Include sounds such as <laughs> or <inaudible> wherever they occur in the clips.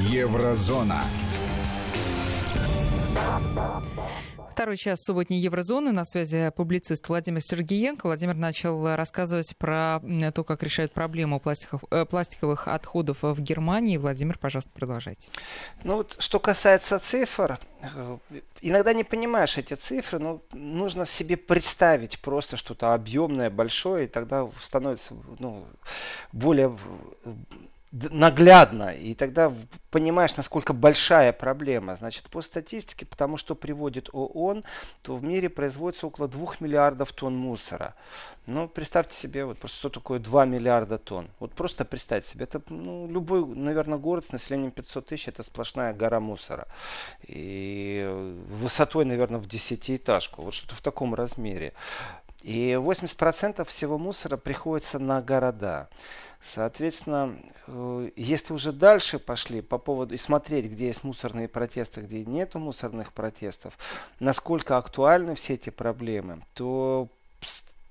Еврозона. Второй час субботней Еврозоны. На связи публицист Владимир Сергеенко. Владимир начал рассказывать про то, как решают проблему пластиков, э, пластиковых отходов в Германии. Владимир, пожалуйста, продолжайте. Ну вот, что касается цифр, э, иногда не понимаешь эти цифры, но нужно себе представить просто что-то объемное, большое, и тогда становится ну, более наглядно, и тогда понимаешь, насколько большая проблема. Значит, по статистике, потому что приводит ООН, то в мире производится около 2 миллиардов тонн мусора. Ну, представьте себе, вот просто что такое 2 миллиарда тонн. Вот просто представьте себе, это ну, любой, наверное, город с населением 500 тысяч, это сплошная гора мусора. И высотой, наверное, в десятиэтажку. Вот что-то в таком размере. И 80% всего мусора приходится на города. Соответственно, э, если уже дальше пошли по поводу и смотреть, где есть мусорные протесты, где нету мусорных протестов, насколько актуальны все эти проблемы, то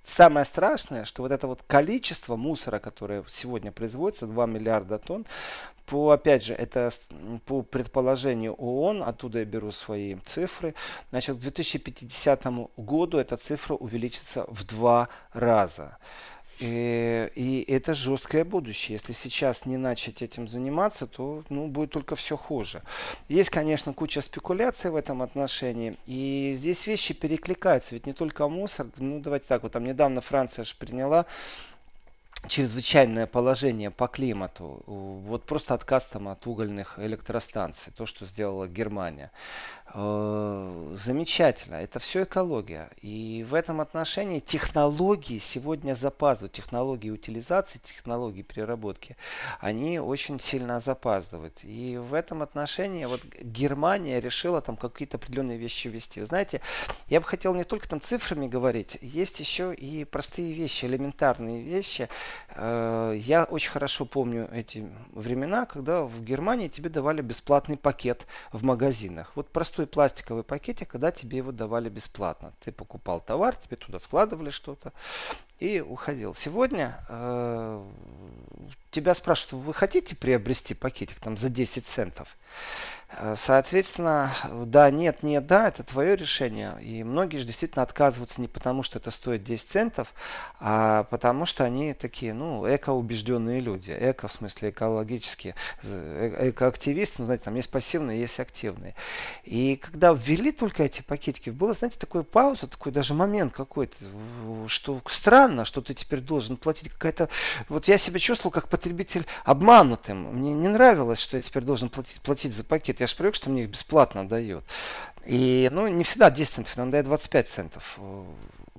самое страшное, что вот это вот количество мусора, которое сегодня производится, 2 миллиарда тонн, по, опять же, это по предположению ООН, оттуда я беру свои цифры, значит, к 2050 году эта цифра увеличится в два раза. И, и это жесткое будущее. Если сейчас не начать этим заниматься, то ну, будет только все хуже. Есть, конечно, куча спекуляций в этом отношении. И здесь вещи перекликаются. Ведь не только мусор. Ну, давайте так, вот там недавно Франция же приняла чрезвычайное положение по климату, вот просто отказ там от угольных электростанций, то, что сделала Германия. Э, замечательно, это все экология. И в этом отношении технологии сегодня запаздывают, технологии утилизации, технологии переработки, они очень сильно запаздывают. И в этом отношении вот Германия решила там какие-то определенные вещи ввести. Вы знаете, я бы хотел не только там цифрами говорить, есть еще и простые вещи, элементарные вещи. Э, я очень хорошо помню эти времена, когда в Германии тебе давали бесплатный пакет в магазинах. Вот простой простой пластиковый пакетик, когда тебе его давали бесплатно. Ты покупал товар, тебе туда складывали что-то и уходил. Сегодня э, тебя спрашивают, вы хотите приобрести пакетик там за 10 центов? Э, соответственно, да, нет, нет, да, это твое решение. И многие же действительно отказываются не потому, что это стоит 10 центов, а потому что они такие, ну, эко-убежденные люди. Эко, в смысле, экологические. Э, экоактивисты, ну, знаете, там есть пассивные, есть активные. И когда ввели только эти пакетики, было, знаете, такой пауза, такой даже момент какой-то, что странно, что ты теперь должен платить какая-то... Вот я себя чувствовал как потребитель обманутым. Мне не нравилось, что я теперь должен платить, платить за пакет я же привык, что мне их бесплатно дают. И, ну, не всегда 10 центов, иногда 25 центов.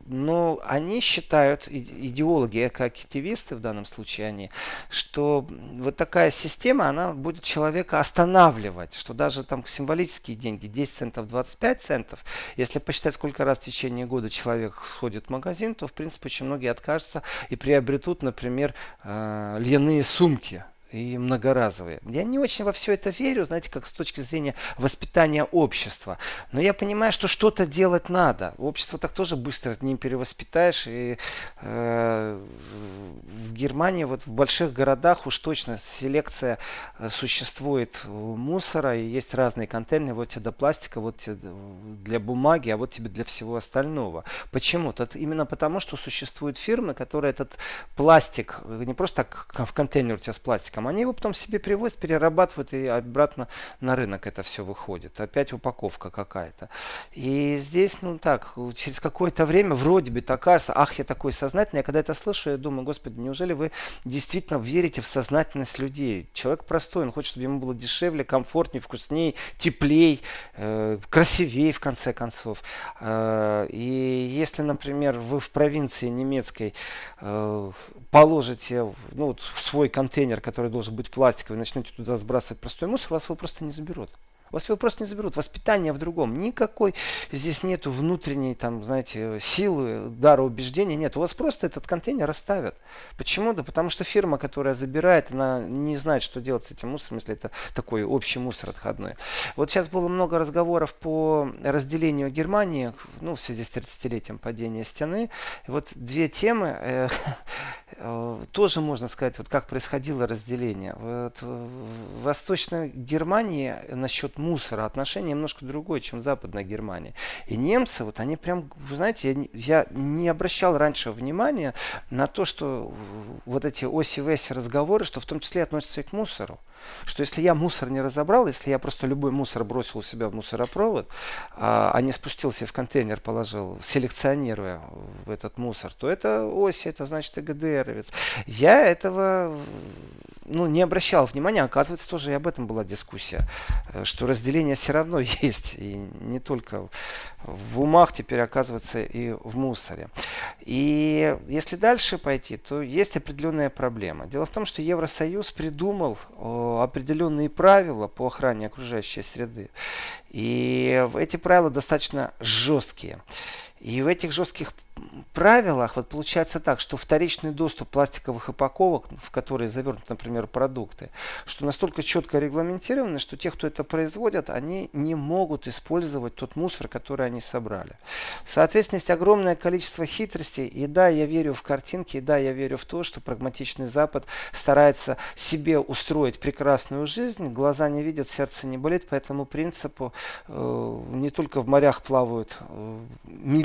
Но они считают, идеологи, экоактивисты в данном случае они, что вот такая система, она будет человека останавливать, что даже там символические деньги, 10 центов, 25 центов, если посчитать, сколько раз в течение года человек ходит в магазин, то, в принципе, очень многие откажутся и приобретут, например, э, льняные сумки и многоразовые. Я не очень во все это верю, знаете, как с точки зрения воспитания общества. Но я понимаю, что что-то делать надо. Общество так тоже быстро не перевоспитаешь. И э, в Германии, вот в больших городах уж точно селекция э, существует мусора. И есть разные контейнеры. Вот тебе до пластика, вот тебе для бумаги, а вот тебе для всего остального. Почему? -то? Именно потому, что существуют фирмы, которые этот пластик, не просто так в контейнер у тебя с пластиком, пластиком. Они его потом себе привозят, перерабатывают и обратно на рынок это все выходит. Опять упаковка какая-то. И здесь, ну так, через какое-то время вроде бы так кажется, ах, я такой сознательный. Я когда это слышу, я думаю, господи, неужели вы действительно верите в сознательность людей? Человек простой, он хочет, чтобы ему было дешевле, комфортнее, вкуснее, теплее, э, красивее, в конце концов. Э, и если, например, вы в провинции немецкой э, положите ну, свой контейнер, который должен быть пластиковый, начнете туда сбрасывать простой мусор, вас его просто не заберут. Вас его просто не заберут. Воспитание в другом. Никакой здесь нету внутренней, там, знаете, силы, дара убеждения. Нет. У вас просто этот контейнер оставят. Почему? Да потому что фирма, которая забирает, она не знает, что делать с этим мусором, если это такой общий мусор отходной. Вот сейчас было много разговоров по разделению Германии, ну, в связи с 30-летием падения стены. И вот две темы, э, <laughs> тоже можно сказать, вот как происходило разделение. Вот в Восточной Германии насчет мусора отношение немножко другое, чем в Западной Германии. И немцы, вот они прям, вы знаете, я, я не обращал раньше внимания на то, что вот эти оси-веси разговоры, что в том числе относятся и к мусору. Что если я мусор не разобрал, если я просто любой мусор бросил у себя в мусоропровод, а, а не спустился в контейнер, положил, селекционируя этот мусор, то это ось, это значит и ГДРовец. Я этого ну, не обращал внимания, оказывается, тоже и об этом была дискуссия, э, что разделение все равно <laughs> есть, и не только в умах теперь оказывается и в мусоре. И если дальше пойти, то есть определенная проблема. Дело в том, что Евросоюз придумал определенные правила по охране окружающей среды. И эти правила достаточно жесткие. И в этих жестких правилах вот получается так, что вторичный доступ пластиковых упаковок, в которые завернуты, например, продукты, что настолько четко регламентировано, что те, кто это производят, они не могут использовать тот мусор, который они собрали. Соответственно, есть огромное количество хитростей. И да, я верю в картинки, и да, я верю в то, что прагматичный Запад старается себе устроить прекрасную жизнь. Глаза не видят, сердце не болит. По этому принципу э, не только в морях плавают э,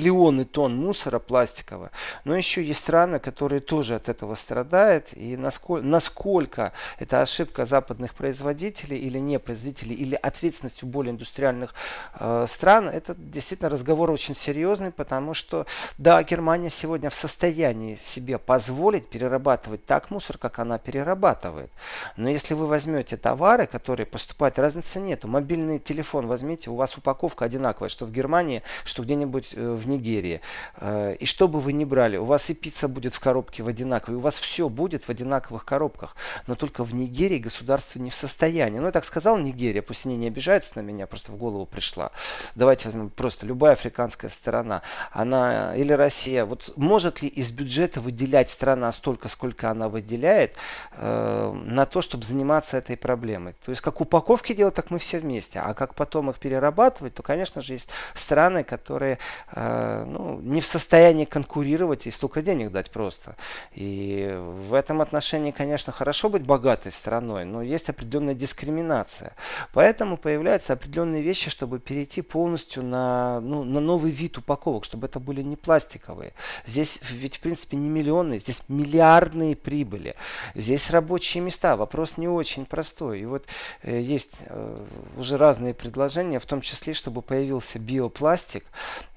миллионы тонн мусора, пластиковая. Но еще есть страны, которые тоже от этого страдают. И насколько, насколько это ошибка западных производителей или не производителей, или ответственностью более индустриальных э, стран, это действительно разговор очень серьезный, потому что, да, Германия сегодня в состоянии себе позволить перерабатывать так мусор, как она перерабатывает. Но если вы возьмете товары, которые поступают, разницы нету. Мобильный телефон возьмите, у вас упаковка одинаковая, что в Германии, что где-нибудь э, в Нигерии. Э, и что бы вы ни брали, у вас и пицца будет в коробке в одинаковой, у вас все будет в одинаковых коробках. Но только в Нигерии государство не в состоянии. Ну, я так сказал Нигерия, пусть они не обижаются на меня, просто в голову пришла. Давайте возьмем просто любая африканская страна. Она или Россия. Вот может ли из бюджета выделять страна столько, сколько она выделяет, э, на то, чтобы заниматься этой проблемой? То есть, как упаковки делать, так мы все вместе. А как потом их перерабатывать, то, конечно же, есть страны, которые э, ну, не в состоянии конкурировать и столько денег дать просто. И в этом отношении, конечно, хорошо быть богатой страной, но есть определенная дискриминация. Поэтому появляются определенные вещи, чтобы перейти полностью на, ну, на новый вид упаковок, чтобы это были не пластиковые. Здесь ведь, в принципе, не миллионы, здесь миллиардные прибыли. Здесь рабочие места. Вопрос не очень простой. И вот э, есть э, уже разные предложения, в том числе, чтобы появился биопластик,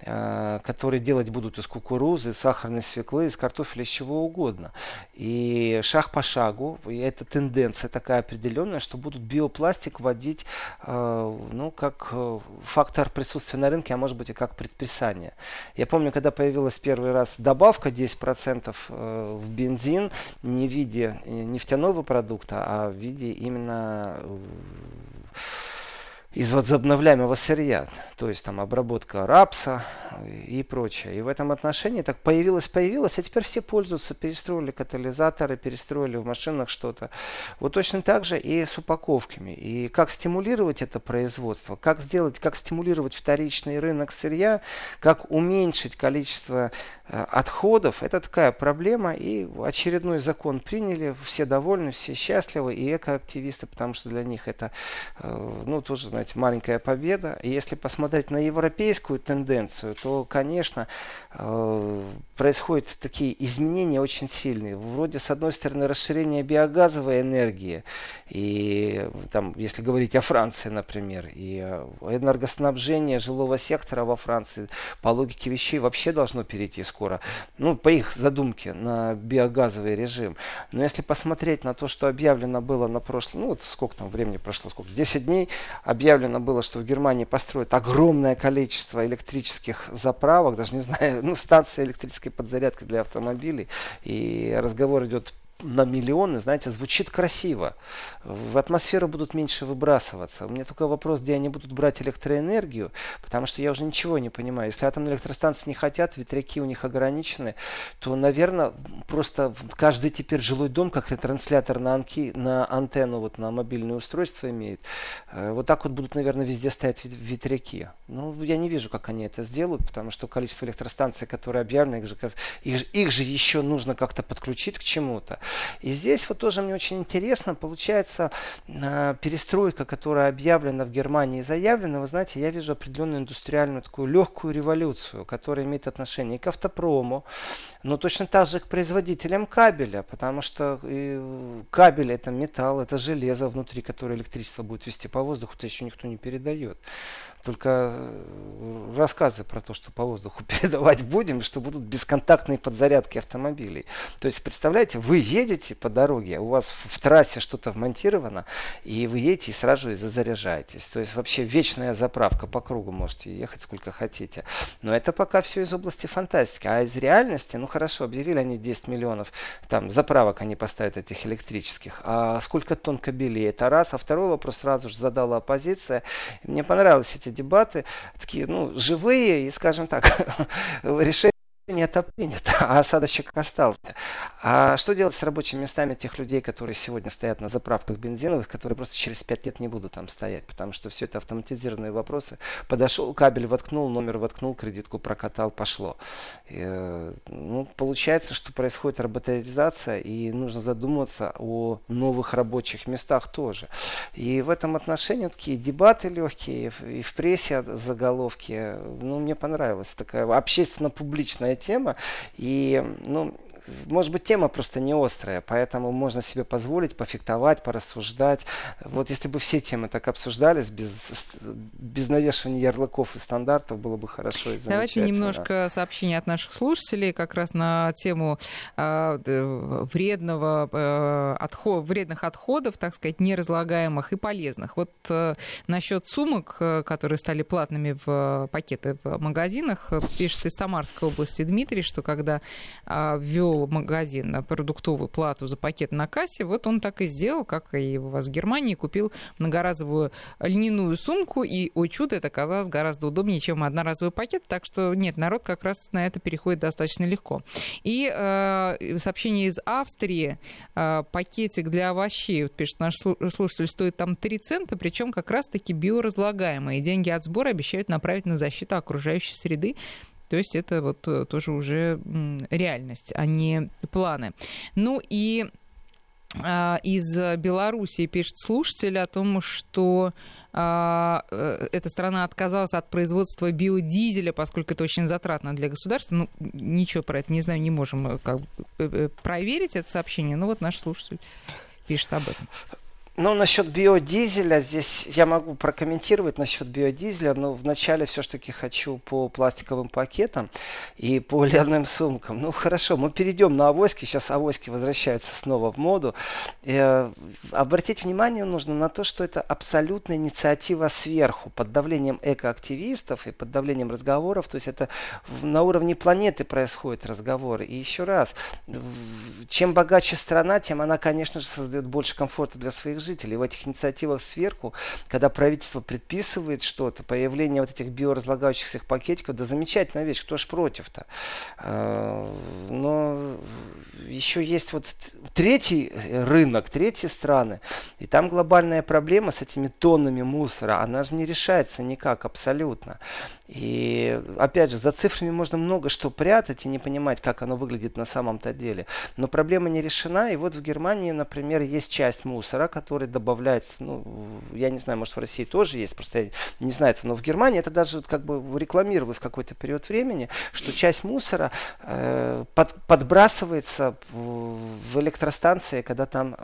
э, который делать будут из кукурузы, сахарной свеклы, из картофеля, из чего угодно. И шаг по шагу, и эта тенденция такая определенная, что будут биопластик вводить э, ну, как э, фактор присутствия на рынке, а может быть и как предписание. Я помню, когда появилась первый раз добавка 10% э, в бензин не в виде нефтяного продукта, а в виде именно из возобновляемого сырья, то есть там обработка рапса и прочее. И в этом отношении так появилось, появилось, а теперь все пользуются, перестроили катализаторы, перестроили в машинах что-то. Вот точно так же и с упаковками. И как стимулировать это производство, как сделать, как стимулировать вторичный рынок сырья, как уменьшить количество э, отходов, это такая проблема. И очередной закон приняли, все довольны, все счастливы, и экоактивисты, потому что для них это, э, ну, тоже, знаете, маленькая победа. И если посмотреть на европейскую тенденцию, то, конечно, э, происходят такие изменения очень сильные. Вроде, с одной стороны, расширение биогазовой энергии, и там, если говорить о Франции, например, и энергоснабжение жилого сектора во Франции, по логике вещей, вообще должно перейти скоро, ну, по их задумке, на биогазовый режим. Но если посмотреть на то, что объявлено было на прошлом, ну, вот сколько там времени прошло, сколько, 10 дней, объявлено было, что в Германии построят огромное количество электрических заправок, даже не знаю, <laughs> ну, станции электрической подзарядки для автомобилей. И разговор идет на миллионы, знаете, звучит красиво. В атмосферу будут меньше выбрасываться. У меня только вопрос, где они будут брать электроэнергию, потому что я уже ничего не понимаю. Если атомные электростанции не хотят, ветряки у них ограничены, то, наверное, просто каждый теперь жилой дом, как ретранслятор на, анки, на антенну, вот на мобильное устройство имеет. Э, вот так вот будут, наверное, везде стоять ветряки. Ну, я не вижу, как они это сделают, потому что количество электростанций, которые объявлены, их же, их, их же еще нужно как-то подключить к чему-то. И здесь вот тоже мне очень интересно, получается, э, перестройка, которая объявлена в Германии и заявлена, вы знаете, я вижу определенную индустриальную такую легкую революцию, которая имеет отношение к автопрому, но точно так же к производителям кабеля, потому что кабель это металл, это железо внутри, которое электричество будет вести по воздуху, это еще никто не передает. Только э, рассказы про то, что по воздуху <laughs> передавать будем, что будут бесконтактные подзарядки автомобилей. То есть, представляете, вы едете по дороге, у вас в трассе что-то вмонтировано, и вы едете и сразу же заряжаетесь. То есть, вообще вечная заправка по кругу можете ехать сколько хотите. Но это пока все из области фантастики. А из реальности, ну хорошо, объявили они 10 миллионов там заправок они поставят этих электрических. А сколько тонн кабелей? Это раз. А второй вопрос сразу же задала оппозиция. Мне понравились эти дебаты, такие, ну, живые и, скажем так, <laughs> решения это принято, <laughs> а осадочек остался. А что делать с рабочими местами тех людей, которые сегодня стоят на заправках бензиновых, которые просто через 5 лет не будут там стоять, потому что все это автоматизированные вопросы. Подошел, кабель воткнул, номер воткнул, кредитку прокатал, пошло. И, э, ну, получается, что происходит роботизация, и нужно задуматься о новых рабочих местах тоже. И в этом отношении такие дебаты легкие, и в прессе заголовки, ну, мне понравилась такая общественно-публичная тема. И, ну, может быть, тема просто не острая, поэтому можно себе позволить пофиктовать, порассуждать. Вот если бы все темы так обсуждались, без, без навешивания ярлыков и стандартов, было бы хорошо и Давайте немножко сообщений от наших слушателей как раз на тему э, вредного, э, отход, вредных отходов, так сказать, неразлагаемых и полезных. Вот э, насчет сумок, э, которые стали платными в пакеты в магазинах, пишет из Самарской области Дмитрий, что когда э, ввел в магазин продуктовую плату за пакет на кассе, вот он так и сделал, как и у вас в Германии, купил многоразовую льняную сумку, и, ой, чудо, это оказалось гораздо удобнее, чем одноразовый пакет, так что нет, народ как раз на это переходит достаточно легко. И э, сообщение из Австрии, э, пакетик для овощей, вот пишет наш слушатель, стоит там 3 цента, причем как раз-таки биоразлагаемые. Деньги от сбора обещают направить на защиту окружающей среды. То есть это вот э, тоже уже реальность, а не планы. Ну и а, из Белоруссии пишет слушатель о том, что а, э, эта страна отказалась от производства биодизеля, поскольку это очень затратно для государства. Ну, ничего про это не знаю, не можем э, как, проверить это сообщение, но вот наш слушатель пишет об этом. Ну, насчет биодизеля, здесь я могу прокомментировать насчет биодизеля, но вначале все-таки хочу по пластиковым пакетам и по <laughs> льняным сумкам. Ну, хорошо, мы перейдем на авоськи, сейчас авоськи возвращаются снова в моду. Э, обратить внимание нужно на то, что это абсолютная инициатива сверху, под давлением экоактивистов и под давлением разговоров, то есть это на уровне планеты происходит разговор. И еще раз, чем богаче страна, тем она, конечно же, создает больше комфорта для своих жителей жителей. В этих инициативах сверху, когда правительство предписывает что-то, появление вот этих биоразлагающихся пакетиков, да замечательная вещь, кто ж против-то. А, но еще есть вот третий рынок, третьи страны, и там глобальная проблема с этими тоннами мусора, она же не решается никак абсолютно. И опять же, за цифрами можно много что прятать и не понимать, как оно выглядит на самом-то деле. Но проблема не решена. И вот в Германии, например, есть часть мусора, который добавляется, ну, я не знаю, может в России тоже есть, просто я не знаю это, но в Германии это даже как бы рекламировалось какой-то период времени, что часть мусора э, под, подбрасывается в электростанции, когда там э,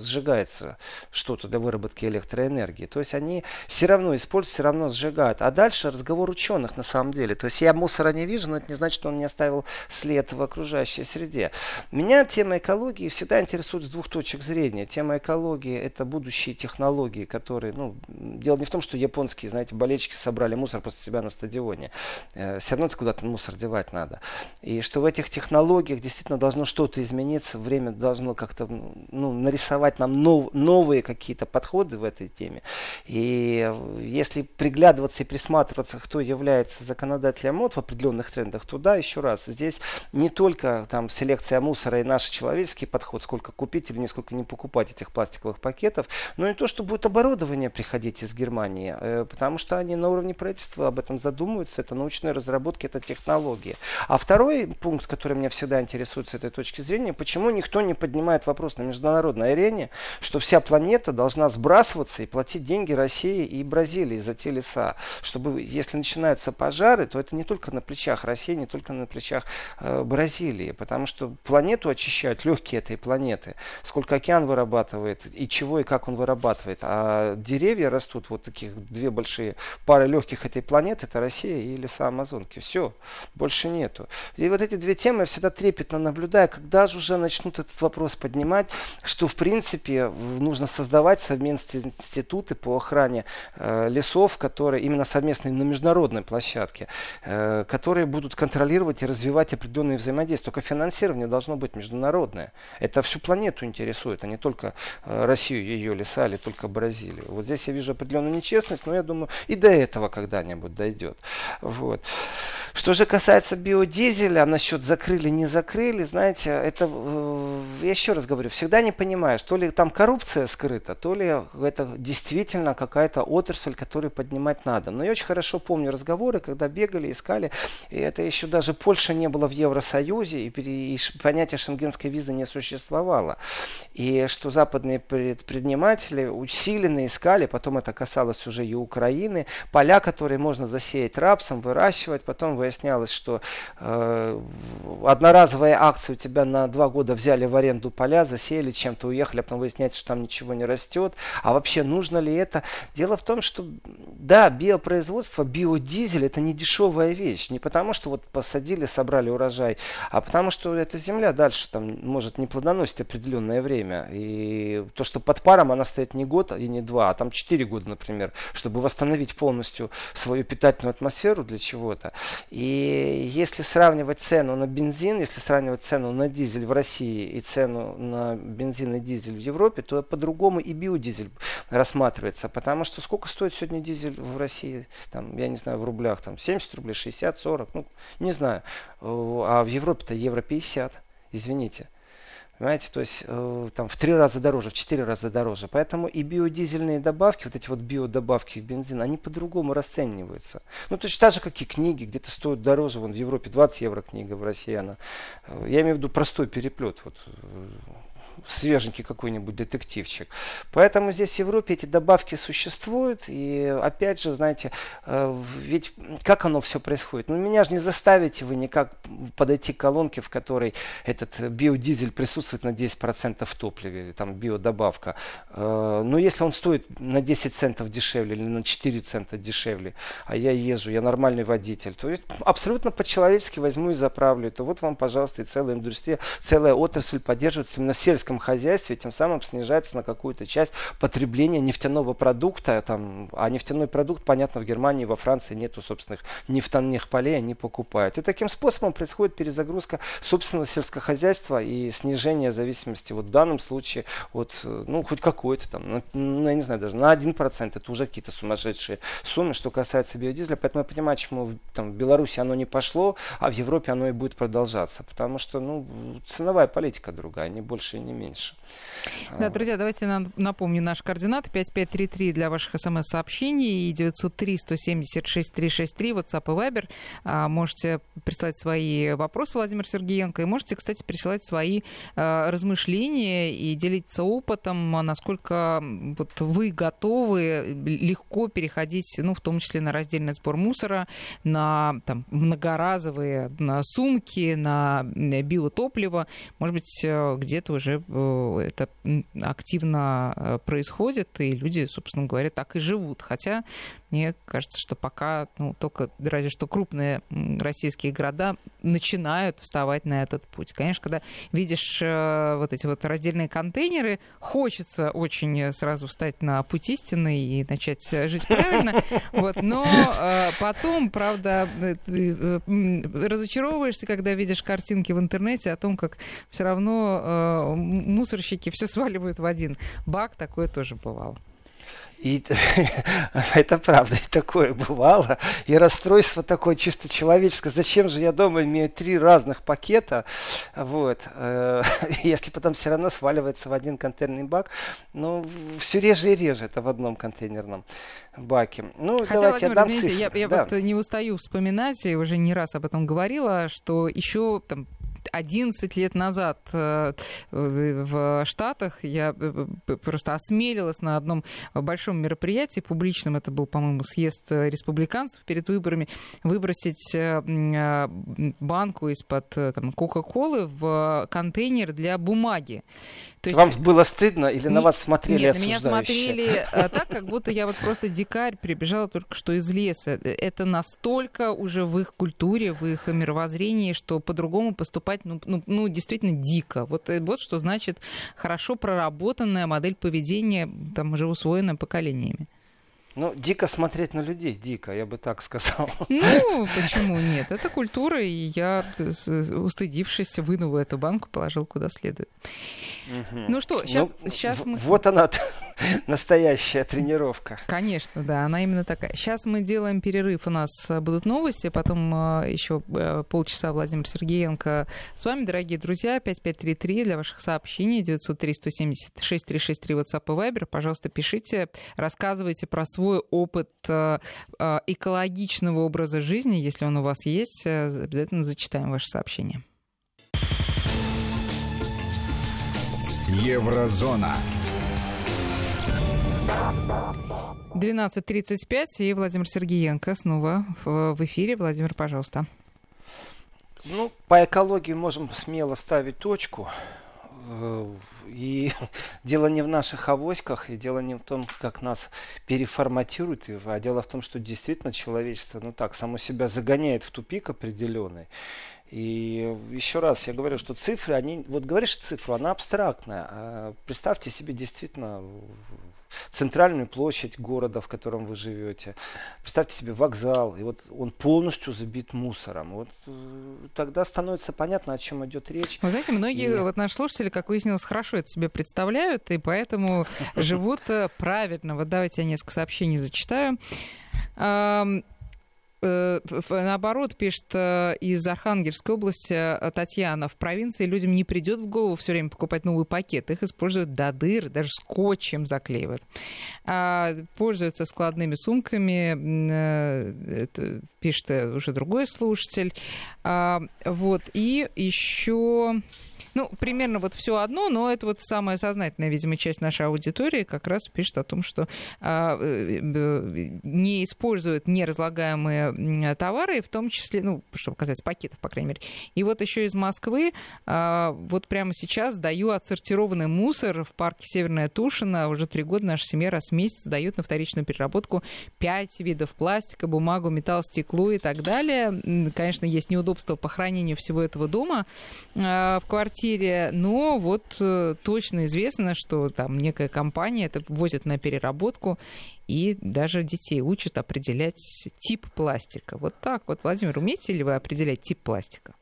сжигается что-то для выработки электроэнергии. То есть они все равно используют, все равно сжигают. А дальше разговор ученых на самом деле. То есть я мусора не вижу, но это не значит, что он не оставил след в окружающей среде. Меня тема экологии всегда интересует с двух точек зрения. Тема экологии это будущие технологии, которые, ну, дело не в том, что японские, знаете, болельщики собрали мусор после себя на стадионе. Э, все равно куда-то мусор девать надо. И что в этих технологиях действительно должно что-то измениться, время должно как-то ну, нарисовать нам нов, новые какие-то подходы в этой теме. И если приглядываться и присматриваться, кто является законодателем мод в определенных трендах, то да, еще раз, здесь не только там селекция мусора и наш человеческий подход, сколько купить или не сколько не покупать этих пластиковых пакетов, но и то, что будет оборудование приходить из Германии, э, потому что они на уровне правительства об этом задумываются, это научные разработки, это технологии. А второй пункт, который меня всегда интересует с этой точки зрения, почему никто не поднимает вопрос на международной арене, что вся планета должна сбрасываться и платить деньги России и Бразилии за те леса, чтобы если начинаются пожары, то это не только на плечах России, не только на плечах э, Бразилии, потому что планету очищают легкие этой планеты, сколько океан вырабатывает и чего и как он вырабатывает, а деревья растут вот таких две большие пары легких этой планеты, это Россия и леса Амазонки, все, больше нету. И вот эти две темы я всегда трепетно наблюдаю, когда же уже начнут этот вопрос поднимать, что в принципе нужно создавать совместные институты по охране э, лесов, которые именно совместные на международной площадке, э, которые будут контролировать и развивать определенные взаимодействия. Только финансирование должно быть международное. Это всю планету интересует, а не только э, Россию, ее леса или только Бразилию. Вот здесь я вижу определенную нечестность, но я думаю, и до этого когда-нибудь дойдет. Вот. Что же касается биодизеля, насчет закрыли, не закрыли, знаете, это, э, я еще раз говорю, всегда не понимаешь, то ли там коррупция скрыта, то ли это действительно какая-то отрасль, которую поднимать надо. Но я очень хорошо помню разговоры, когда бегали, искали, и это еще даже Польша не была в Евросоюзе, и, и понятие шенгенской визы не существовало. И что западные предприниматели усиленно искали, потом это касалось уже и Украины, поля, которые можно засеять рапсом, выращивать, потом выяснялось, что э, одноразовые акции у тебя на два года взяли в аренду поля, засеяли чем-то, уехали, а потом выясняется, что там ничего не растет. А вообще нужно ли это? Дело в том, что да, биопроизводство, биодизель это не дешевая вещь. Не потому, что вот посадили, собрали урожай, а потому, что эта земля дальше там может не плодоносить определенное время. И то, что под паром она стоит не год и не два, а там четыре года, например, чтобы восстановить полностью свою питательную атмосферу для чего-то. И если сравнивать цену на бензин, если сравнивать цену на дизель в России и цену на бензин и дизель в Европе, то по-другому и биодизель рассматривается. Потому что сколько стоит сегодня дизель в России? Там, я не знаю, в рублях, там 70 рублей, 60, 40, ну, не знаю. А в Европе-то евро 50, извините. Понимаете, то есть э, там в три раза дороже, в четыре раза дороже. Поэтому и биодизельные добавки, вот эти вот биодобавки в бензин, они по-другому расцениваются. Ну, точно так же, как и книги, где-то стоят дороже. Вон в Европе 20 евро книга, в России она. Э, я имею в виду простой переплет. Вот, э, свеженький какой-нибудь детективчик. Поэтому здесь в Европе эти добавки существуют. И опять же, знаете, э, ведь как оно все происходит? Ну, меня же не заставите вы никак подойти к колонке, в которой этот биодизель присутствует на 10% в топливе, там биодобавка. Э, но если он стоит на 10 центов дешевле или на 4 цента дешевле, а я езжу, я нормальный водитель, то абсолютно по-человечески возьму и заправлю это. Вот вам, пожалуйста, и целая индустрия, целая отрасль поддерживается именно в сельском хозяйстве, тем самым снижается на какую-то часть потребления нефтяного продукта. Там, а нефтяной продукт, понятно, в Германии, во Франции нету собственных нефтяных полей, они покупают. И таким способом происходит перезагрузка собственного сельского хозяйства и снижение зависимости вот в данном случае от, ну, хоть какой-то там, ну, я не знаю, даже на 1%, это уже какие-то сумасшедшие суммы, что касается биодизеля. Поэтому я понимаю, почему там, в Беларуси оно не пошло, а в Европе оно и будет продолжаться. Потому что ну, ценовая политика другая, не больше и не меньше. Да, друзья, давайте напомню наш координат 5533 для ваших смс-сообщений и 903-176-363, WhatsApp и Viber. А, можете прислать свои вопросы Владимир Сергеенко и можете, кстати, присылать свои а, размышления и делиться опытом, насколько вот вы готовы легко переходить, ну, в том числе на раздельный сбор мусора, на там, многоразовые на сумки, на биотопливо. Может быть, э, где-то уже это активно э, происходит, и люди, собственно говоря, так и живут. Хотя мне кажется, что пока ну, только разве что крупные российские города начинают вставать на этот путь. Конечно, когда видишь э, вот эти вот раздельные контейнеры, хочется очень сразу встать на путь истины и начать жить правильно. <laughs> Вот, но э, потом, правда, э, разочаровываешься, когда видишь картинки в интернете о том, как все равно мусорщики все сваливают в один бак. Такое тоже бывало. И <laughs> это правда, и такое бывало. И расстройство такое чисто человеческое. Зачем же я дома имею три разных пакета? Вот. Э, <laughs> если потом все равно сваливается в один контейнерный бак. Ну, все реже и реже это в одном контейнерном баке. Ну, Хотя, давайте Владимир, извините, цифры. я, я да. вот не устаю вспоминать, я уже не раз об этом говорила, что еще там 11 лет назад э, в Штатах. Я э, просто осмелилась на одном большом мероприятии публичном, это был, по-моему, съезд республиканцев перед выборами, выбросить э, банку из-под Кока-Колы в контейнер для бумаги. То есть... Вам было стыдно или не... на вас смотрели Нет, на меня смотрели э, так, как будто я вот просто дикарь прибежала только что из леса. Это настолько уже в их культуре, в их мировоззрении, что по-другому поступать, ну, ну, ну действительно дико. Вот, э, вот что значит хорошо проработанная модель поведения, там уже усвоенная поколениями. Ну, дико смотреть на людей, дико, я бы так сказал. Ну, <laughs> почему нет? Это культура, и я, устыдившись, вынул эту банку, положил куда следует. Угу. Ну что, сейчас, ну, сейчас мы... Вот она, <laughs> настоящая тренировка. Конечно, да, она именно такая. Сейчас мы делаем перерыв, у нас будут новости, потом э, еще э, полчаса Владимир Сергеенко с вами, дорогие друзья, 5533 для ваших сообщений, 903 176 363 WhatsApp и Viber. Пожалуйста, пишите, рассказывайте про свой опыт э, экологичного образа жизни, если он у вас есть, обязательно зачитаем ваши сообщения. Еврозона. 12.35 и Владимир Сергеенко снова в эфире. Владимир, пожалуйста. Ну, по экологии можем смело ставить точку. Э, и <laughs> дело не в наших авоськах, и дело не в том, как нас переформатируют, а дело в том, что действительно человечество, ну так, само себя загоняет в тупик определенный. И еще раз я говорю, что цифры, они, вот говоришь цифру, она абстрактная. А представьте себе действительно центральную площадь города, в котором вы живете. Представьте себе вокзал, и вот он полностью забит мусором. Вот э, тогда становится понятно, о чем идет речь. Вы знаете, многие, и... вот наши слушатели, как выяснилось, хорошо это себе представляют, и поэтому <laughs> живут э, правильно. Вот давайте я несколько сообщений зачитаю. Э, наоборот, пишет э, из Архангельской области э, Татьяна, в провинции людям не придет в голову все время покупать новый пакет. Их используют до дыр, даже скотчем заклеивают. А, пользуются складными сумками, пишет уже другой слушатель. А, вот, и еще... Ну, примерно вот все одно, но это вот самая сознательная, видимо, часть нашей аудитории как раз пишет о том, что а, э, не используют неразлагаемые товары, в том числе, ну, что касается пакетов, по крайней мере. И вот еще из Москвы а, вот прямо сейчас даю отсортированный мусор в парке Северная Тушина. Уже три года наша семья раз в месяц дает на вторичную переработку пять видов пластика, бумагу, металл, стекло и так далее. Конечно, есть неудобства по хранению всего этого дома а, в квартире эфире, но вот э, точно известно, что там некая компания это возит на переработку и даже детей учат определять тип пластика. Вот так вот. Владимир, умеете ли вы определять тип пластика?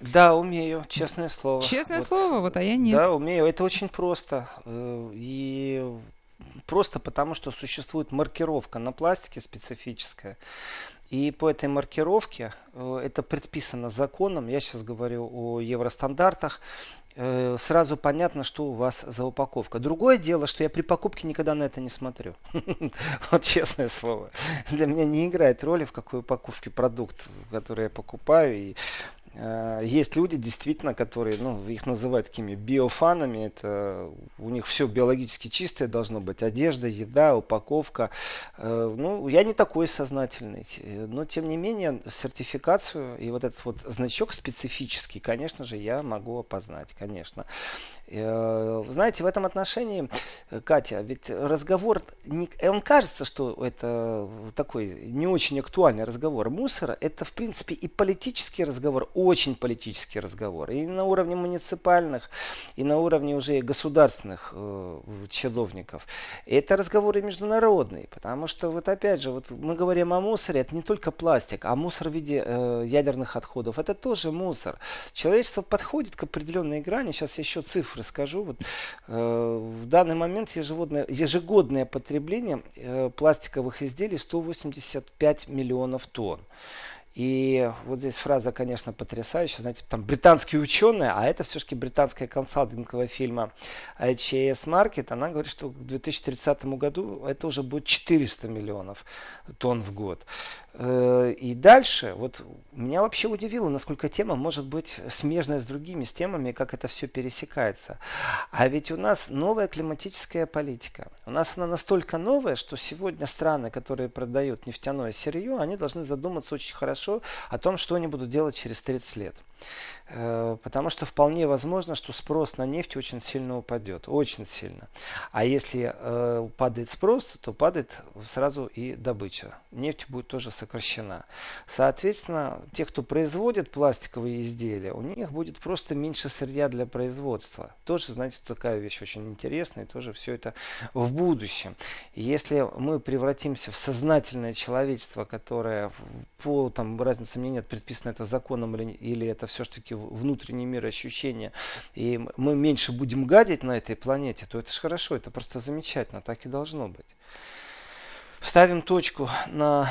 Да, умею, честное слово. Честное вот, слово, вот, а я нет. Да, умею. Это очень просто. Э, и просто потому, что существует маркировка на пластике специфическая. И по этой маркировке, э, это предписано законом, я сейчас говорю о евростандартах, э, сразу понятно, что у вас за упаковка. Другое дело, что я при покупке никогда на это не смотрю. <laughs> Вот честное слово. Для меня не играет роли, в какой упаковке продукт, который я покупаю. Есть люди, действительно, которые, ну, их называют такими биофанами. Это у них все биологически чистое должно быть. Одежда, еда, упаковка. Э, ну, я не такой сознательный. Но, тем не менее, сертификацию и вот этот вот значок специфический, конечно же, я могу опознать, конечно. Э, знаете, в этом отношении, э, Катя, ведь разговор, он кажется, что это такой не очень актуальный разговор мусора. Это, в принципе, и политический разговор, очень политический разговор. И на уровне муниципальных, и на уровне уже государственных э, чиновников. Это разговоры международные, потому что вот опять же, вот мы говорим о мусоре, это не только пластик, а мусор в виде э, ядерных отходов, это тоже мусор. Человечество подходит к определенной грани, сейчас еще цифры цифры скажу. Вот, э, в данный момент ежегодное, ежегодное потребление э, пластиковых изделий 185 миллионов тонн. И вот здесь фраза, конечно, потрясающая. Знаете, там британские ученые, а это все-таки британская консалтинговая фирма HAS Market, она говорит, что к 2030 году это уже будет 400 миллионов тонн в год. Э, и дальше, вот меня вообще удивило, насколько тема может быть смежная с другими, с темами, как это все пересекается. А ведь у нас новая климатическая политика. У нас она настолько новая, что сегодня страны, которые продают нефтяное сырье, они должны задуматься очень хорошо о том, что они будут делать через 30 лет. Э, потому что вполне возможно, что спрос на нефть очень сильно упадет. Очень сильно. А если э, падает спрос, то падает сразу и добыча. Нефть будет тоже сокращена. Соответственно, те, кто производит пластиковые изделия, у них будет просто меньше сырья для производства. Тоже, знаете, такая вещь очень интересная. И тоже все это в будущем. если мы превратимся в сознательное человечество, которое по там, разнице мнения предписано это законом или, или это все-таки внутренний мир ощущения, и мы меньше будем гадить на этой планете, то это же хорошо, это просто замечательно, так и должно быть. Ставим точку на,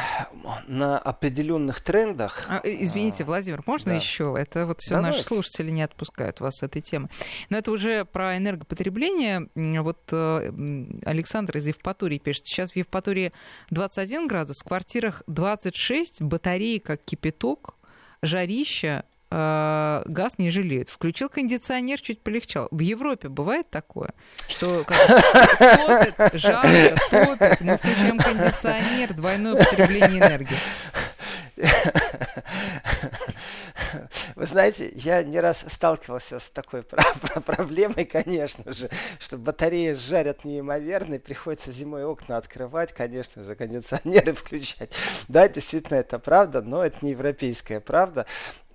на определенных трендах. А, э, извините, Владимир, можно да. еще? Это вот все Давайте. наши слушатели не отпускают вас с этой темы. Но это уже про энергопотребление. Вот э, Александр из Евпатории пишет, сейчас в Евпатории 21 градус, в квартирах 26, батареи как кипяток, жарища, э, газ не жалеют. Включил кондиционер, чуть полегчал. В Европе бывает такое, что <laughs> топит, жарко, топит, мы включаем кондиционер, двойное потребление энергии. <laughs> Вы знаете, я не раз сталкивался с такой <laughs> проблемой, конечно же, что батареи жарят неимоверно, и приходится зимой окна открывать, конечно же, кондиционеры <laughs> включать. Да, действительно, это правда, но это не европейская правда.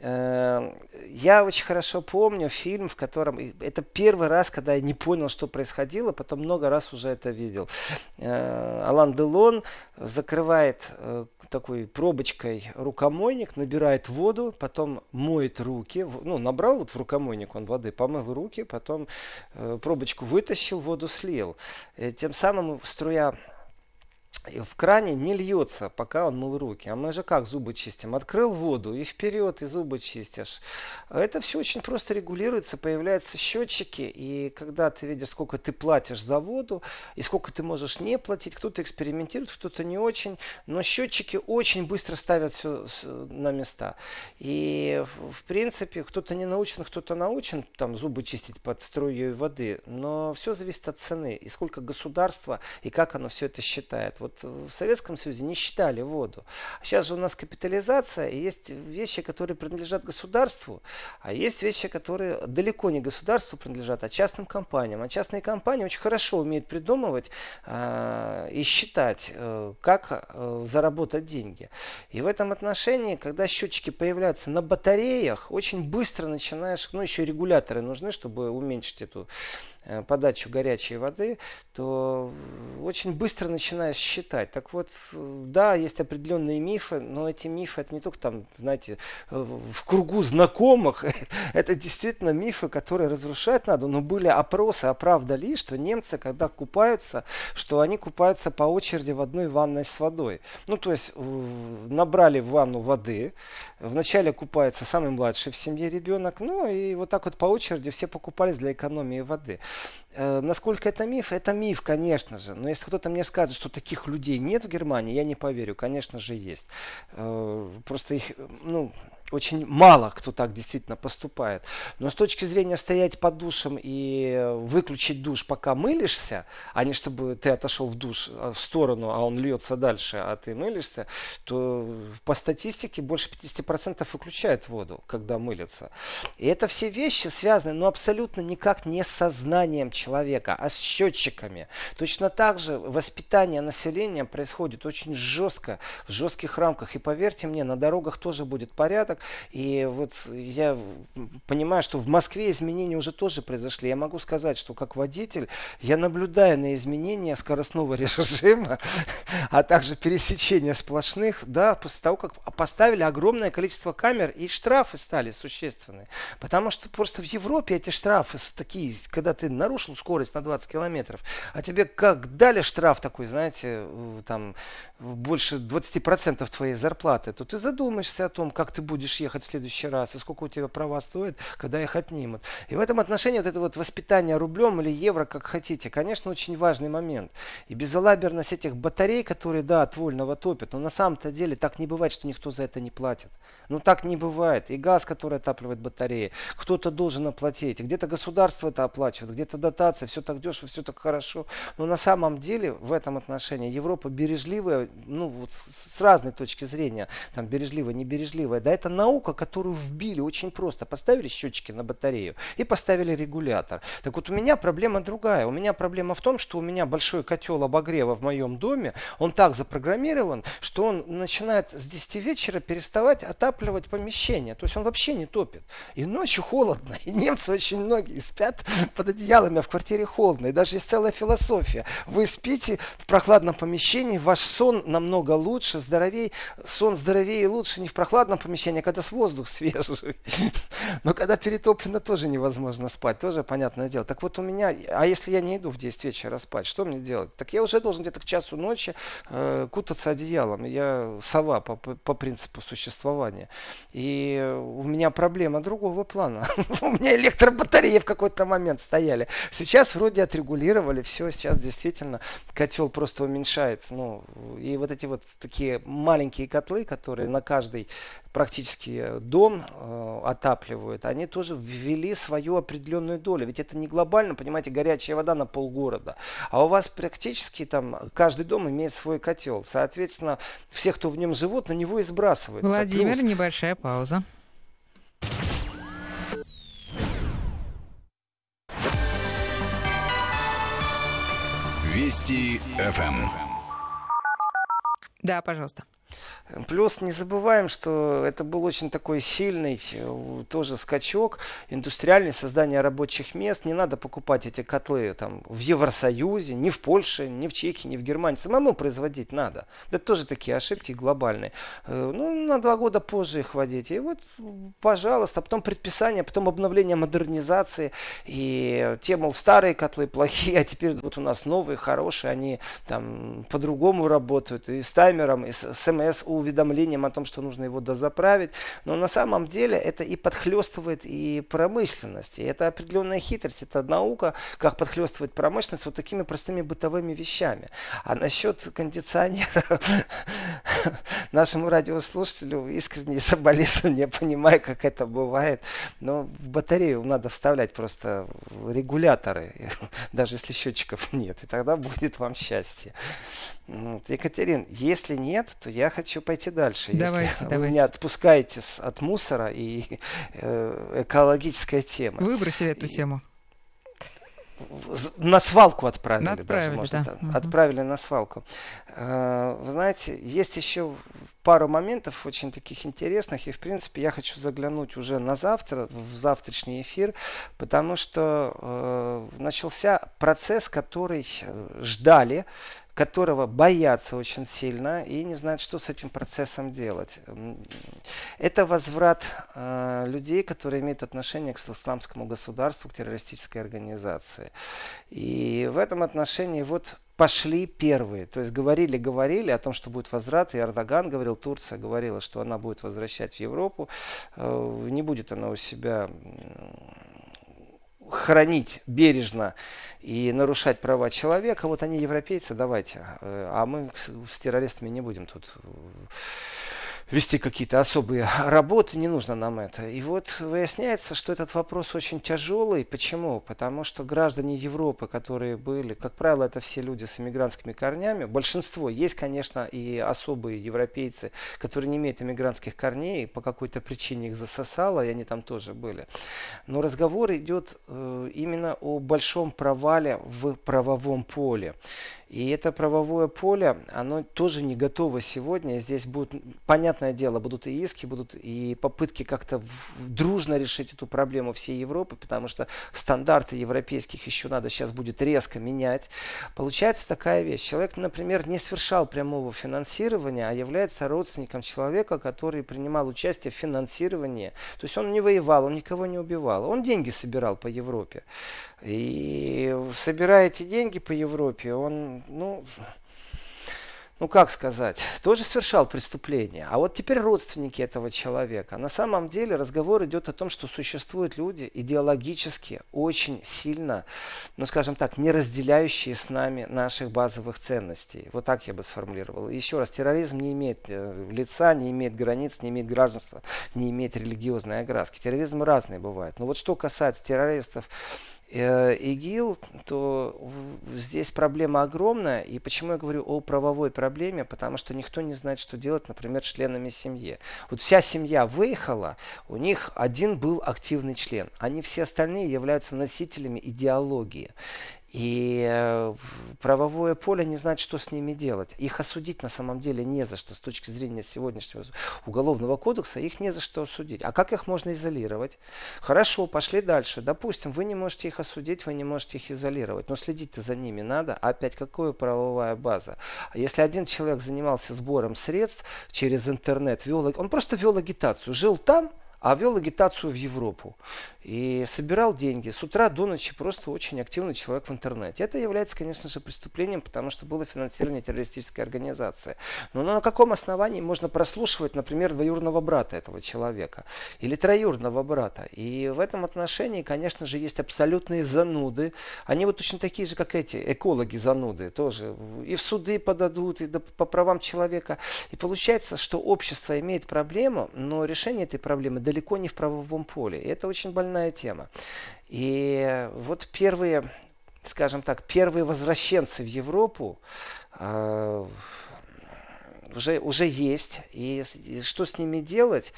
Э, я очень хорошо помню фильм, в котором это первый раз, когда я не понял, что происходило, потом много раз уже это видел. Э, Алан Делон закрывает э, такой пробочкой рукомойник, набирает воду, потом моет руки, ну, набрал вот в рукомойник он воды, помыл руки, потом пробочку вытащил, воду слил. Тем самым струя в кране не льется, пока он мыл руки. А мы же как зубы чистим? Открыл воду и вперед, и зубы чистишь. Это все очень просто регулируется, появляются счетчики, и когда ты видишь, сколько ты платишь за воду, и сколько ты можешь не платить, кто-то экспериментирует, кто-то не очень, но счетчики очень быстро ставят все на места. И, в принципе, кто-то не научен, кто-то научен, там, зубы чистить под струей воды, но все зависит от цены, и сколько государство, и как оно все это считает. В Советском Союзе не считали воду. Сейчас же у нас капитализация, и есть вещи, которые принадлежат государству, а есть вещи, которые далеко не государству принадлежат, а частным компаниям. А частные компании очень хорошо умеют придумывать э, и считать, э, как э, заработать деньги. И в этом отношении, когда счетчики появляются на батареях, очень быстро начинаешь, ну еще регуляторы нужны, чтобы уменьшить эту Э, подачу горячей воды, то очень быстро начинаешь. Так вот, да, есть определенные мифы, но эти мифы это не только там, знаете, в кругу знакомых, <laughs> это действительно мифы, которые разрушать надо, но были опросы, оправдали, что немцы, когда купаются, что они купаются по очереди в одной ванной с водой. Ну, то есть набрали в ванну воды, вначале купается самый младший в семье ребенок, ну и вот так вот по очереди все покупались для экономии воды. Э, насколько это миф? Это миф, конечно же. Но если кто-то мне скажет, что таких людей нет в Германии, я не поверю. Конечно же, есть. Э, просто их, ну, очень мало кто так действительно поступает. Но с точки зрения стоять под душем и выключить душ, пока мылишься, а не чтобы ты отошел в душ а, в сторону, а он льется дальше, а ты мылишься, то по статистике больше 50% выключают воду, когда мылятся. И это все вещи связаны, но абсолютно никак не с сознанием человека, а с счетчиками. Точно так же воспитание населения происходит очень жестко, в жестких рамках. И поверьте мне, на дорогах тоже будет порядок, рынок. И вот я понимаю, что в Москве изменения уже тоже произошли. Я могу сказать, что как водитель я наблюдаю на изменения скоростного <laughs> режима, а также пересечения сплошных, да, после того, как поставили огромное количество камер и штрафы стали существенные. Потому что просто в Европе эти штрафы такие, когда ты нарушил скорость на 20 километров, а тебе как дали штраф такой, знаете, там больше 20% твоей зарплаты, то ты задумаешься о том, как ты будешь ехать в следующий раз, и сколько у тебя права стоит, когда их отнимут. И в этом отношении вот это вот воспитание рублем или евро, как хотите, конечно, очень важный момент. И безалаберность этих батарей, которые, да, от вольного топят, но на самом-то деле так не бывает, что никто за это не платит. Ну так не бывает. И газ, который отапливает батареи, кто-то должен оплатить. Где-то государство это оплачивает, где-то дотация, все так дешево, все так хорошо. Но на самом деле в этом отношении Европа бережливая, ну вот с разной точки зрения, там бережливая, не бережливая. Да, это наука, которую вбили очень просто. Поставили счетчики на батарею и поставили регулятор. Так вот у меня проблема другая. У меня проблема в том, что у меня большой котел обогрева в моем доме, он так запрограммирован, что он начинает с 10 вечера переставать отапливать помещение. То есть он вообще не топит. И ночью холодно. И немцы очень многие спят под одеялами, а в квартире холодно. И даже есть целая философия. Вы спите в прохладном помещении, ваш сон намного лучше, здоровее. Сон здоровее и лучше не в прохладном помещении, а когда с воздух <laughs> свежий. Но когда перетоплено, тоже невозможно спать. Тоже понятное дело. Так вот у меня, а если я не иду в 10 вечера спать, что мне делать? Так я уже должен где-то к часу ночи э, кутаться одеялом. Я сова по, по, принципу существования. И у меня проблема другого плана. <laughs> у меня электробатареи в какой-то момент стояли. Сейчас вроде отрегулировали все. Сейчас действительно котел просто уменьшает. Ну, и вот эти вот такие маленькие котлы, которые на каждый практически дом э, отапливают, они тоже ввели свою определенную долю. Ведь это не глобально, понимаете, горячая вода на полгорода. А у вас практически там каждый дом имеет свой котел. Соответственно, все, кто в нем живут, на него и сбрасываются. Владимир, Плюс... небольшая пауза. Вести ФМ. Да, пожалуйста. Плюс не забываем, что это был очень такой сильный э, тоже скачок, индустриальный, создание рабочих мест. Не надо покупать эти котлы там, в Евросоюзе, ни в Польше, ни в Чехии, ни в Германии. Самому производить надо. Это тоже такие ошибки глобальные. Э, ну, на два года позже их вводить. И вот, пожалуйста, потом предписание, потом обновление модернизации. И те, мол, старые котлы плохие, а теперь вот у нас новые, хорошие, они там по-другому работают. И с таймером, и с смс уведомлением о том, что нужно его дозаправить. Но на самом деле это и подхлестывает и промышленность. И это определенная хитрость, это наука, как подхлестывать промышленность вот такими простыми бытовыми вещами. А насчет кондиционера, <laughs> нашему радиослушателю искренне соболезнования, понимаю, как это бывает. Но в батарею надо вставлять просто регуляторы, <laughs> даже если счетчиков нет. И тогда будет вам счастье. Екатерин, если нет, то я хочу пойти дальше. Давайте, если давайте. вы меня отпускаете от мусора и э, экологической темы. Выбросили эту тему. На свалку отправили, отправили даже, можно да. так. Отправили на свалку. Э, вы знаете, есть еще пару моментов очень таких интересных, и в принципе я хочу заглянуть уже на завтра, в завтрашний эфир, потому что э, начался процесс, который э, ждали которого боятся очень сильно и не знают, что с этим процессом делать. Это возврат э, людей, которые имеют отношение к исламскому государству, к террористической организации. И в этом отношении вот пошли первые. То есть говорили, говорили о том, что будет возврат, и Эрдоган говорил, Турция говорила, что она будет возвращать в Европу. Э, не будет она у себя хранить бережно и нарушать права человека, вот они европейцы, давайте. Э, а мы с террористами не будем тут вести какие-то особые работы, не нужно нам это. И вот выясняется, что этот вопрос очень тяжелый. Почему? Потому что граждане Европы, которые были, как правило, это все люди с иммигрантскими корнями, большинство, есть, конечно, и особые европейцы, которые не имеют иммигрантских корней, по какой-то причине их засосало, и они там тоже были. Но разговор идет э, именно о большом провале в правовом поле. И это правовое поле, оно тоже не готово сегодня. Здесь будут, понятное дело, будут и иски, будут и попытки как-то дружно решить эту проблему всей Европы, потому что стандарты европейских еще надо сейчас будет резко менять. Получается такая вещь. Человек, например, не совершал прямого финансирования, а является родственником человека, который принимал участие в финансировании. То есть он не воевал, он никого не убивал. Он деньги собирал по Европе. И собирая эти деньги по Европе, он, ну, ну как сказать, тоже совершал преступление. А вот теперь родственники этого человека. На самом деле разговор идет о том, что существуют люди идеологически очень сильно, ну скажем так, не разделяющие с нами наших базовых ценностей. Вот так я бы сформулировал. Еще раз, терроризм не имеет э, лица, не имеет границ, не имеет гражданства, не имеет религиозной окраски. Терроризм разный бывает. Но вот что касается террористов, ИГИЛ, то здесь проблема огромная. И почему я говорю о правовой проблеме? Потому что никто не знает, что делать, например, членами семьи. Вот вся семья выехала, у них один был активный член. Они все остальные являются носителями идеологии. И э, правовое поле не знает, что с ними делать. Их осудить на самом деле не за что. С точки зрения сегодняшнего уголовного кодекса их не за что осудить. А как их можно изолировать? Хорошо, пошли дальше. Допустим, вы не можете их осудить, вы не можете их изолировать. Но следить-то за ними надо. Опять, какая правовая база? Если один человек занимался сбором средств через интернет, вел, он просто вел агитацию, жил там, а вел агитацию в Европу и собирал деньги с утра до ночи просто очень активный человек в интернете. Это является, конечно же, преступлением, потому что было финансирование террористической организации. Но на каком основании можно прослушивать, например, двоюродного брата этого человека или троюродного брата? И в этом отношении, конечно же, есть абсолютные зануды. Они вот точно такие же, как эти экологи зануды тоже. И в суды подадут, и по правам человека. И получается, что общество имеет проблему, но решение этой проблемы далеко не в правовом поле. И это очень больная больная тема. И вот первые, скажем так, первые возвращенцы в Европу э, уже, уже есть. И, и что с ними делать?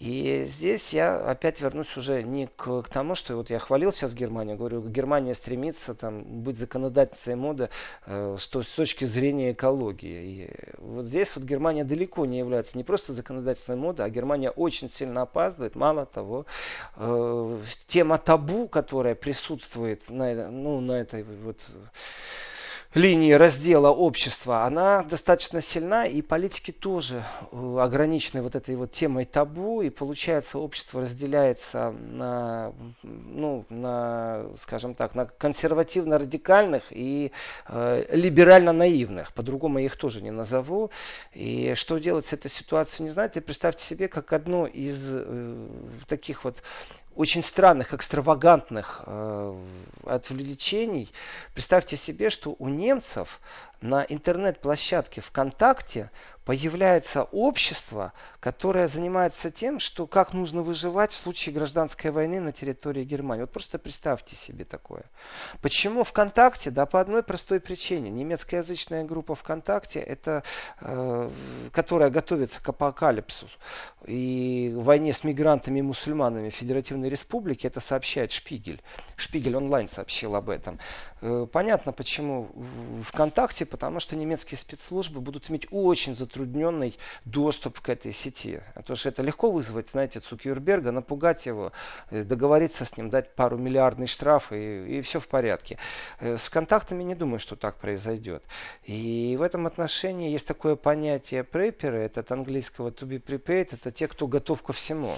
И здесь я опять вернусь уже не к, к тому, что вот я хвалил сейчас Германию, говорю, Германия стремится там, быть законодательницей моды э, что, с точки зрения экологии. И вот здесь вот Германия далеко не является не просто законодательной моды, а Германия очень сильно опаздывает. Мало того, э, тема табу, которая присутствует на, ну, на этой вот линии раздела общества, она достаточно сильна, и политики тоже э, ограничены вот этой вот темой табу, и получается общество разделяется на, ну, на скажем так, на консервативно-радикальных и э, либерально-наивных, по-другому я их тоже не назову. И что делать с этой ситуацией, не знаете, представьте себе, как одно из э, таких вот очень странных, экстравагантных э, отвлечений. Представьте себе, что у немцев на интернет-площадке ВКонтакте появляется общество, которое занимается тем, что как нужно выживать в случае гражданской войны на территории Германии. Вот просто представьте себе такое. Почему ВКонтакте? Да по одной простой причине. Немецкоязычная группа ВКонтакте, это, э, которая готовится к апокалипсису и войне с мигрантами и мусульманами Федеративной Республике, это сообщает Шпигель. Шпигель онлайн сообщил об этом. Э, понятно, почему ВКонтакте, потому что немецкие спецслужбы будут иметь очень затрудненный доступ к этой сети. Потому что это легко вызвать, знаете, Цукерберга, напугать его, э, договориться с ним, дать пару миллиардный штраф и, и все в порядке. Э, с контактами не думаю, что так произойдет. И в этом отношении есть такое понятие преперы, это от английского to be prepared, это те, кто готов ко всему.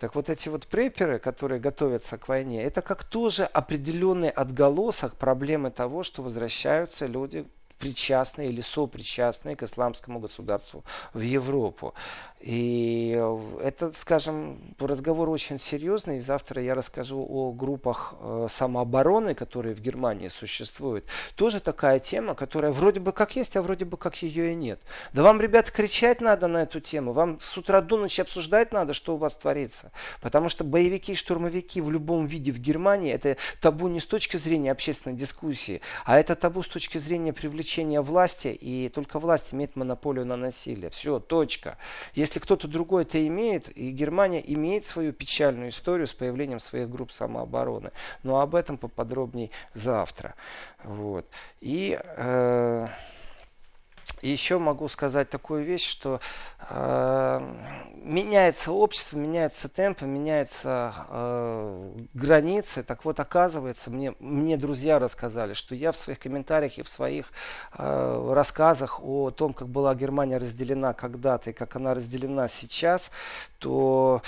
Так вот эти вот преперы, которые готовятся к войне, это как тоже определенный отголосок проблемы того, что возвращаются люди причастны или сопричастны к исламскому государству в Европу. И это, скажем, разговор очень серьезный. И завтра я расскажу о группах э, самообороны, которые в Германии существуют. Тоже такая тема, которая вроде бы как есть, а вроде бы как ее и нет. Да вам, ребята, кричать надо на эту тему. Вам с утра до ночи обсуждать надо, что у вас творится. Потому что боевики и штурмовики в любом виде в Германии это табу не с точки зрения общественной дискуссии, а это табу с точки зрения привлечения власти. И только власть имеет монополию на насилие. Все, точка. Если кто-то другой это имеет, и Германия имеет свою печальную историю с появлением своих групп самообороны. Но об этом поподробнее завтра. Вот. И э, еще могу сказать такую вещь, что э, меняется общество, меняются темпы, меняются э, границы. Так вот, оказывается, мне, мне друзья рассказали, что я в своих комментариях и в своих э, рассказах о том, как была Германия разделена когда-то и как она разделена сейчас, то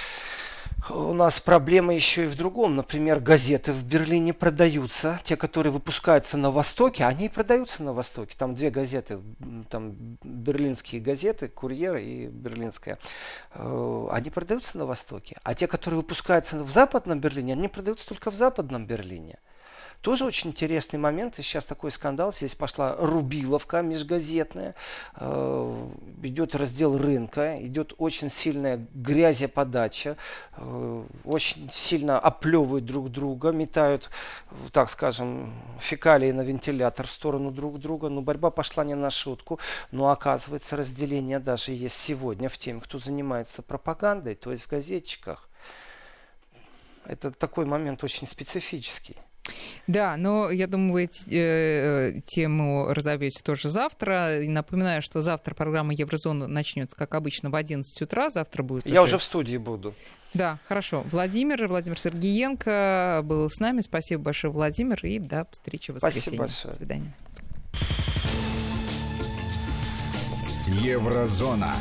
у нас проблема еще и в другом. Например, газеты в Берлине продаются. Те, которые выпускаются на Востоке, они и продаются на Востоке. Там две газеты, там берлинские газеты, Курьер и Берлинская. Э, они продаются на Востоке. А те, которые выпускаются в Западном Берлине, они продаются только в Западном Берлине. Тоже очень интересный момент. И сейчас такой скандал. Здесь пошла рубиловка межгазетная. Э, идет раздел рынка. Идет очень сильная грязеподача. Э, очень сильно оплевывают друг друга. Метают, так скажем, фекалии на вентилятор в сторону друг друга. Но борьба пошла не на шутку. Но оказывается разделение даже есть сегодня в тем, кто занимается пропагандой, то есть в газетчиках. Это такой момент очень специфический. Да, но я думаю, вы э, тему разовьете тоже завтра. И напоминаю, что завтра программа Еврозона начнется, как обычно, в 11 утра. Завтра будет... Я уже, уже в студии буду. Да, хорошо. Владимир, Владимир Сергеенко был с нами. Спасибо большое, Владимир, и до встречи в воскресенье. Спасибо большое. До свидания. Еврозона.